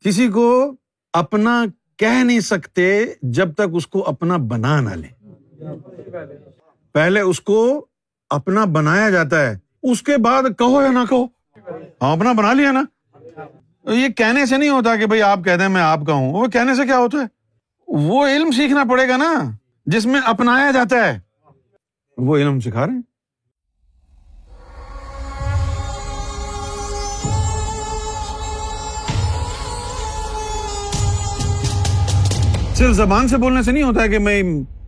کسی کو اپنا کہہ نہیں سکتے جب تک اس کو اپنا بنا نہ لے پہلے اس کو اپنا بنایا جاتا ہے، اس کے بعد کہو یا نہ کہو۔ ہاں اپنا بنا لیا نا۔ یہ کہنے سے نہیں ہوتا کہ بھائی آپ کہتے ہیں میں آپ کا ہوں۔ وہ کہنے سے کیا ہوتا ہے؟ وہ علم سیکھنا پڑے گا نا، جس میں اپنایا جاتا ہے۔ وہ علم سکھا رہے ہیں۔ صرف زبان سے بولنے سے نہیں ہوتا کہ میں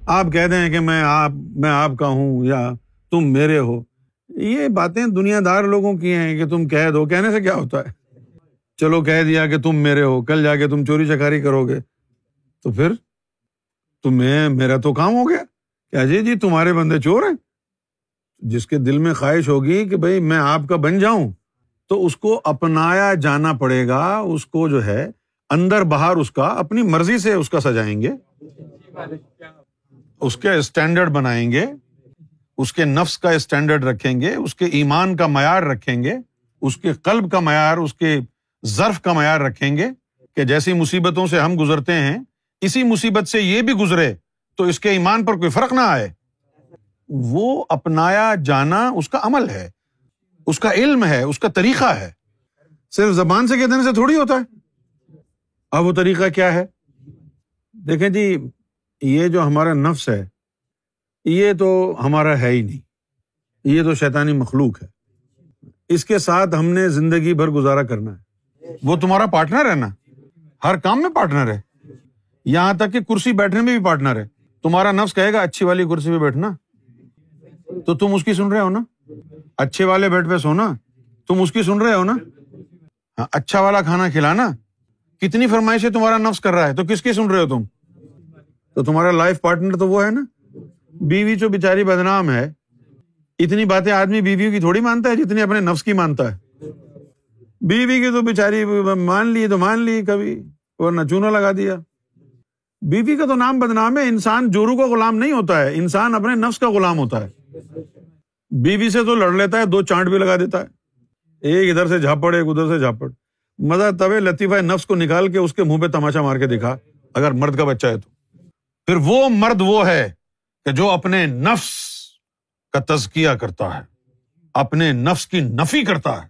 آپ کہہ دیں کہ میں آپ میں آپ کا ہوں یا تم میرے ہو۔ یہ باتیں دنیا دار لوگوں کی ہیں کہ تم کہہ دو، کہنے سے کیا ہوتا ہے؟ چلو کہہ دیا کہ تم میرے ہو، کل جا کے تم چوری چکاری کرو گے۔ تو پھر تمہیں میرا تو کام ہو گیا۔ کیا جی جی تمہارے بندے چور ہیں۔ جس کے دل میں خواہش ہوگی کہ بھائی میں آپ کا بن جاؤں، تو اس کو اپنایا جانا پڑے گا۔ اس کو جو ہے اندر باہر اس کا، اپنی مرضی سے اس کا سجائیں گے، اس کے اسٹینڈرڈ بنائیں گے، اس کے نفس کا اسٹینڈرڈ رکھیں گے، اس کے ایمان کا معیار رکھیں گے، اس کے قلب کا معیار، اس کے ضرف کا معیار رکھیں گے کہ جیسی مصیبتوں سے ہم گزرتے ہیں، اسی مصیبت سے یہ بھی گزرے تو اس کے ایمان پر کوئی فرق نہ آئے۔ وہ اپنایا جانا اس کا عمل ہے، اس کا علم ہے، اس کا طریقہ ہے۔ صرف زبان سے کہنے سے تھوڑی ہوتا ہے۔ اب وہ طریقہ کیا ہے؟ دیکھیں جی یہ جو ہمارا نفس ہے، یہ تو ہمارا ہے ہی نہیں۔ یہ تو شیطانی مخلوق ہے۔ اس کے ساتھ ہم نے زندگی بھر گزارا کرنا ہے۔ وہ تمہارا پارٹنر ہے نا؟ ہر کام میں پارٹنر ہے۔ یہاں تک کہ کرسی بیٹھنے میں بھی پارٹنر ہے۔ تمہارا نفس کہے گا، اچھی والی کرسی پہ بیٹھنا۔ تو تم اس کی سن رہے ہو نا؟ اچھے والے بیڈ پہ سونا۔ تم اس کی سن رہے ہو نا؟ ہاں، اچھا والا کھانا کھلانا۔ کتنی فرمائشیں تمہارا نفس کر رہا ہے؟ تو کس کی سن رہے ہو تم؟ تو تمہارا لائف پارٹنر تو وہ ہے نا؟ بیوی جو بےچاری بدنام ہے، اتنی باتیں آدمی بیوی کی تھوڑی مانتا ہے جتنی اپنے نفس کی مانتا ہے۔ بیوی کی تو بےچاری مان لی تو مان لی کبھی، ورنہ چونا لگا دیا۔ بیوی کا تو نام بدنام ہے، انسان جورو کا غلام نہیں ہوتا ہے، انسان اپنے نفس کا غلام ہوتا ہے۔ بیوی سے تو لڑ لیتا ہے، دو چانٹ بھی لگا دیتا ہے۔ ایک ادھر سے جھاپڑ، ایک ادھر سے جھاپڑ۔ مزہ تب لطیفہ نفس کو نکال کے اس کے منہ پہ تماشا مار کے دکھا، اگر مرد کا بچہ ہے تو۔ پھر وہ مرد وہ ہے کہ جو اپنے نفس کا تزکیہ کرتا ہے، اپنے نفس کی نفی کرتا ہے۔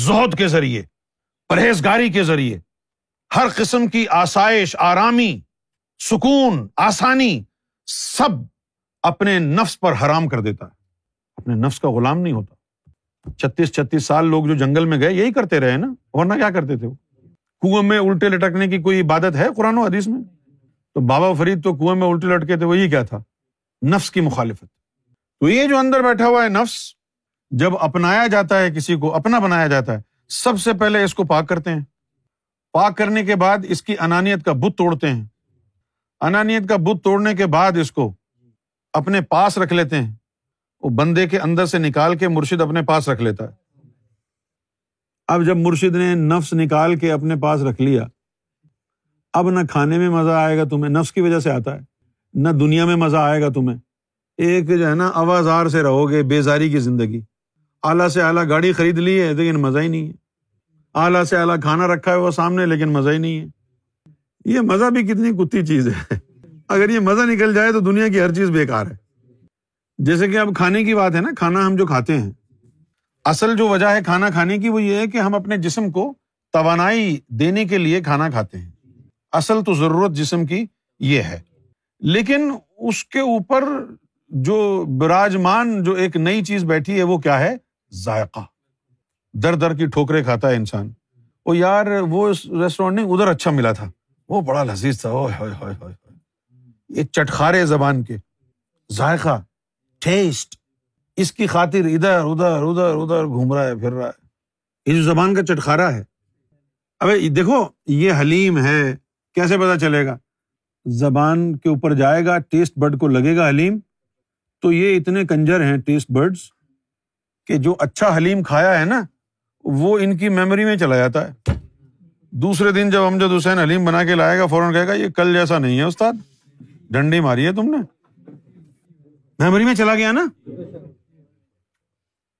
زہد کے ذریعے، پرہیزگاری کے ذریعے، ہر قسم کی آسائش، آرامی، سکون، آسانی، سب اپنے نفس پر حرام کر دیتا ہے۔ اپنے نفس کا غلام نہیں ہوتا۔ چھتیس چھتیس سال لوگ جو جنگل میں گئے، یہی کرتے رہے نا۔ ورنہ کیا کرتے تھے وہ؟ کنویں میں الٹے لٹکنے کی کوئی عبادت ہے قرآن و حدیث میں؟ تو بابا فرید تو کنویں میں الٹے لٹکے تھے وہ یہ کیا تھا؟ نفس کی مخالفت۔ تو یہ جو اندر بیٹھا ہوا ہے نفس، جب اپنایا جاتا ہے، کسی کو اپنا بنایا جاتا ہے، سب سے پہلے اس کو پاک کرتے ہیں۔ پاک کرنے کے بعد اس کی انانیت کا بت توڑتے ہیں۔ انانیت کا بت توڑنے کے بعد اس کو اپنے پاس رکھ لیتے ہیں۔ وہ بندے کے اندر سے نکال کے مرشد اپنے پاس رکھ لیتا ہے۔ اب جب مرشد نے نفس نکال کے اپنے پاس رکھ لیا، اب نہ کھانے میں مزہ آئے گا تمہیں، نفس کی وجہ سے آتا ہے، نہ دنیا میں مزہ آئے گا تمہیں۔ ایک جو ہے نا، آوازار سے رہو گے بےزاری کی زندگی۔ اعلیٰ سے اعلیٰ گاڑی خرید لی ہے، لیکن مزہ ہی نہیں ہے۔ اعلیٰ سے اعلیٰ کھانا رکھا ہے وہ سامنے، لیکن مزہ ہی نہیں ہے۔ یہ مزہ بھی کتنی کتی چیز ہے۔ اگر یہ مزہ نکل جائے تو دنیا کی ہر چیز بےکار ہے۔ جیسے کہ اب کھانے کی بات ہے نا، کھانا ہم جو کھاتے ہیں۔ اصل جو وجہ ہے کھانا کھانے کی وہ یہ ہے کہ ہم اپنے جسم کو توانائی دینے کے لیے کھانا کھاتے ہیں۔ اصل تو ضرورت جسم کی یہ ہے۔ لیکن اس کے اوپر جو براجمان، جو ایک نئی چیز بیٹھی ہے، وہ کیا ہے؟ ذائقہ۔ در در کی ٹھوکرے کھاتا ہے انسان۔ وہ یار، وہ ریسٹورینٹ نہیں، ادھر اچھا ملا تھا۔ وہ بڑا لذیذ تھا۔ یہ چٹخارے زبان کے۔ ذائقہ۔ ٹیسٹ اس کی خاطر ادھر ادھر ادھر ادھر گھوم رہا ہے، پھر رہا ہے۔ یہ جو زبان کا چٹخارا ہے۔ ابھی دیکھو، یہ حلیم ہے۔ کیسے پتا چلے گا؟ زبان کے اوپر جائے گا، ٹیسٹ برڈ کو لگے گا حلیم۔ تو یہ اتنے کنجر ہیں ٹیسٹ برڈس کہ جو اچھا حلیم کھایا ہے نا، وہ ان کی میموری میں چلا جاتا ہے۔ دوسرے دن جب امجد حسین حلیم بنا کے لائے گا، فوراً کہے گا، یہ کل جیسا نہیں ہے، استاد۔ ڈنڈی ماری ہے تم نے۔ میموری میں چلا گیا نا؟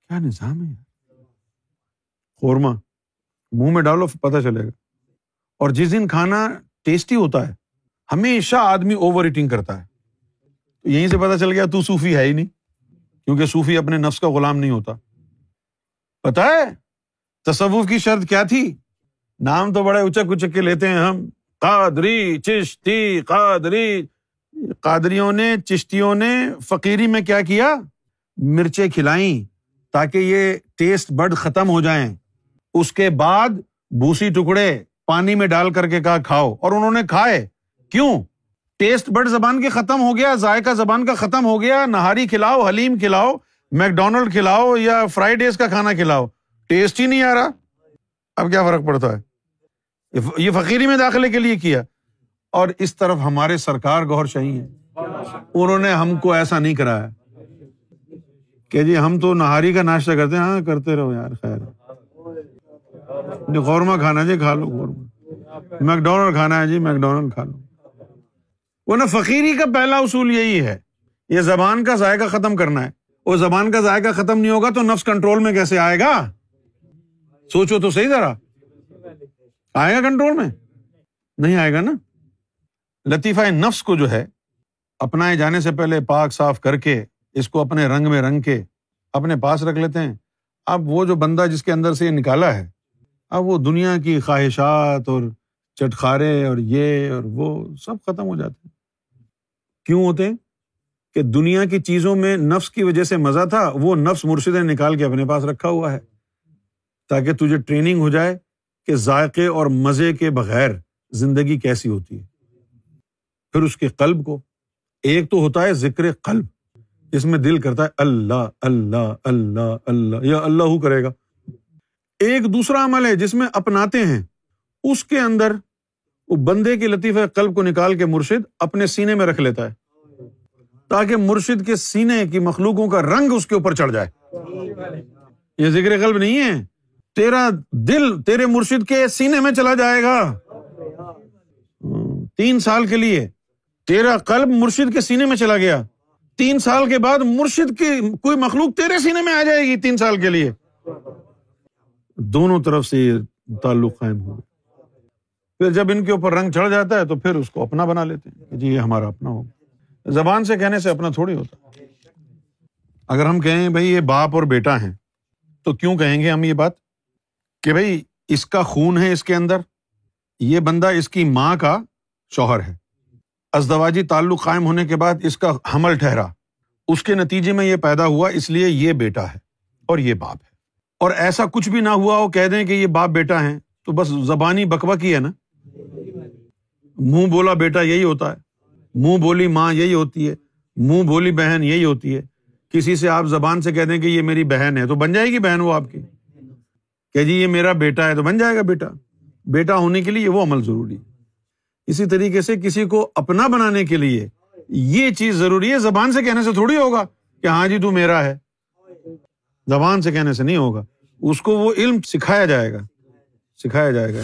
کیا نظام ہے قورمہ، منہ میں ڈالو پتہ چلے گا۔ اور جس دن کھانا ٹیسٹی ہوتا ہے، ہمیشہ آدمی اوور ایٹنگ کرتا ہے۔ تو یہیں سے پتا چل گیا تو صوفی ہے ہی نہیں، کیونکہ صوفی اپنے نفس کا غلام نہیں ہوتا۔ پتا ہے؟ تصوف کی شرط کیا تھی؟ نام تو بڑے اچک اچک کے لیتے ہیں ہم۔ قادری، چشتی، قادری قادریوں نے، چشتیوں نے فقیری میں کیا کیا؟ مرچیں کھلائیں تاکہ یہ ٹیسٹ بڈ ختم ہو جائیں۔ اس کے بعد بھوسی ٹکڑے پانی میں ڈال کر کے کہا، کھاؤ۔ اور انہوں نے کھائے۔ کیوں؟ ٹیسٹ بڈ زبان کے ختم ہو گیا، ذائقہ زبان کا ختم ہو گیا۔ نہاری کھلاؤ، حلیم کھلاؤ، میکڈونلڈ کھلاؤ یا فرائی ڈیز کا کھانا کھلاؤ۔ ٹیسٹ ہی نہیں آ رہا۔ اب کیا فرق پڑتا ہے؟ یہ فقیری میں داخلے کے لیے کیا۔ اور اس طرف ہمارے سرکار گور شاہی ہیں۔ انہوں نے ہم کو ایسا نہیں کرایا۔ کہ جی ہم تو نہاری کا ناشتہ کرتے ہیں۔ ہاں کرتے رہو یار، خیر۔ جی قورمہ کھانا جی کھا لو قورمہ۔ میکڈونلڈ کھانا ہے جی میکڈونلڈ کھا لو۔ وہ نا فقیری کا پہلا اصول یہی ہے۔ یہ زبان کا ذائقہ ختم کرنا ہے۔ وہ زبان کا ذائقہ ختم نہیں ہوگا تو نفس کنٹرول میں کیسے آئے گا؟ سوچو تو صحیح ذرا۔ آئے گا کنٹرول میں؟ نہیں آئے گا نا؟ لطیفہ نفس کو جو ہے، اپنائے جانے سے پہلے پاک صاف کر کے، اس کو اپنے رنگ میں رنگ کے اپنے پاس رکھ لیتے ہیں۔ اب وہ جو بندہ جس کے اندر سے یہ نکالا ہے، اب وہ دنیا کی خواہشات اور چٹخارے اور یہ اور وہ سب ختم ہو جاتے ہیں۔ کیوں ہوتے ہیں؟ کہ دنیا کی چیزوں میں نفس کی وجہ سے مزہ تھا، وہ نفس مرشد نکال کے اپنے پاس رکھا ہوا ہے۔ تاکہ تجھے ٹریننگ ہو جائے کہ ذائقے اور مزے کے بغیر زندگی کیسی ہوتی ہے۔ پھر اس کے قلب کو، ایک تو ہوتا ہے ذکر قلب، جس میں دل کرتا ہے اللہ اللہ اللہ اللہ، یا اللہ کرے گا۔ ایک دوسرا عمل ہے جس میں اپناتے ہیں، اس کے اندر وہ بندے کی لطیفہ قلب کو نکال کے مرشد اپنے سینے میں رکھ لیتا ہے، تاکہ مرشد کے سینے کی مخلوقوں کا رنگ اس کے اوپر چڑھ جائے۔ یہ ذکر قلب نہیں ہے۔ تیرا دل تیرے مرشد کے سینے میں چلا جائے گا۔ ہاں، تین سال کے لیے۔ تیرا قلب مرشد کے سینے میں چلا گیا۔ تین سال کے بعد مرشد کی کوئی مخلوق تیرے سینے میں آ جائے گی تین سال کے لیے۔ دونوں طرف سے یہ تعلق قائم ہو پھر جب ان کے اوپر رنگ چڑھ جاتا ہے تو پھر اس کو اپنا بنا لیتے ہیں جی یہ ہمارا اپنا ہوگا۔ زبان سے کہنے سے اپنا تھوڑی ہوتا۔ اگر ہم کہیں بھائی یہ باپ اور بیٹا ہیں، تو کیوں کہیں گے ہم یہ بات؟ کہ بھائی اس کا خون ہے اس کے اندر، یہ بندہ اس کی ماں کا شوہر ہے۔ ازدواجی تعلق قائم ہونے کے بعد اس کا حمل ٹھہرا۔ اس کے نتیجے میں یہ پیدا ہوا، اس لیے یہ بیٹا ہے اور یہ باپ ہے۔ اور ایسا کچھ بھی نہ ہوا وہ کہہ دیں کہ یہ باپ بیٹا ہے تو بس زبانی بکوا کی ہے نا۔ منہ بولا بیٹا یہی ہوتا ہے، منہ بولی ماں یہی ہوتی ہے، منہ بولی بہن یہی ہوتی ہے۔ کسی سے آپ زبان سے کہہ دیں کہ یہ میری بہن ہے، تو بن جائے گی بہن وہ آپ کی۔ کہ جی یہ میرا بیٹا ہے تو بن جائے گا بیٹا۔ بیٹا ہونے کے لیے وہ عمل ضروری ہے۔ اسی طریقے سے کسی کو اپنا بنانے کے لیے یہ چیز ضروری ہے، زبان سے کہنے سے تھوڑی ہوگا کہ ہاں جی تو میرا ہے۔ زبان سے کہنے سے نہیں ہوگا۔ اس کو وہ علم سکھایا جائے گا۔ سکھایا جائے گا۔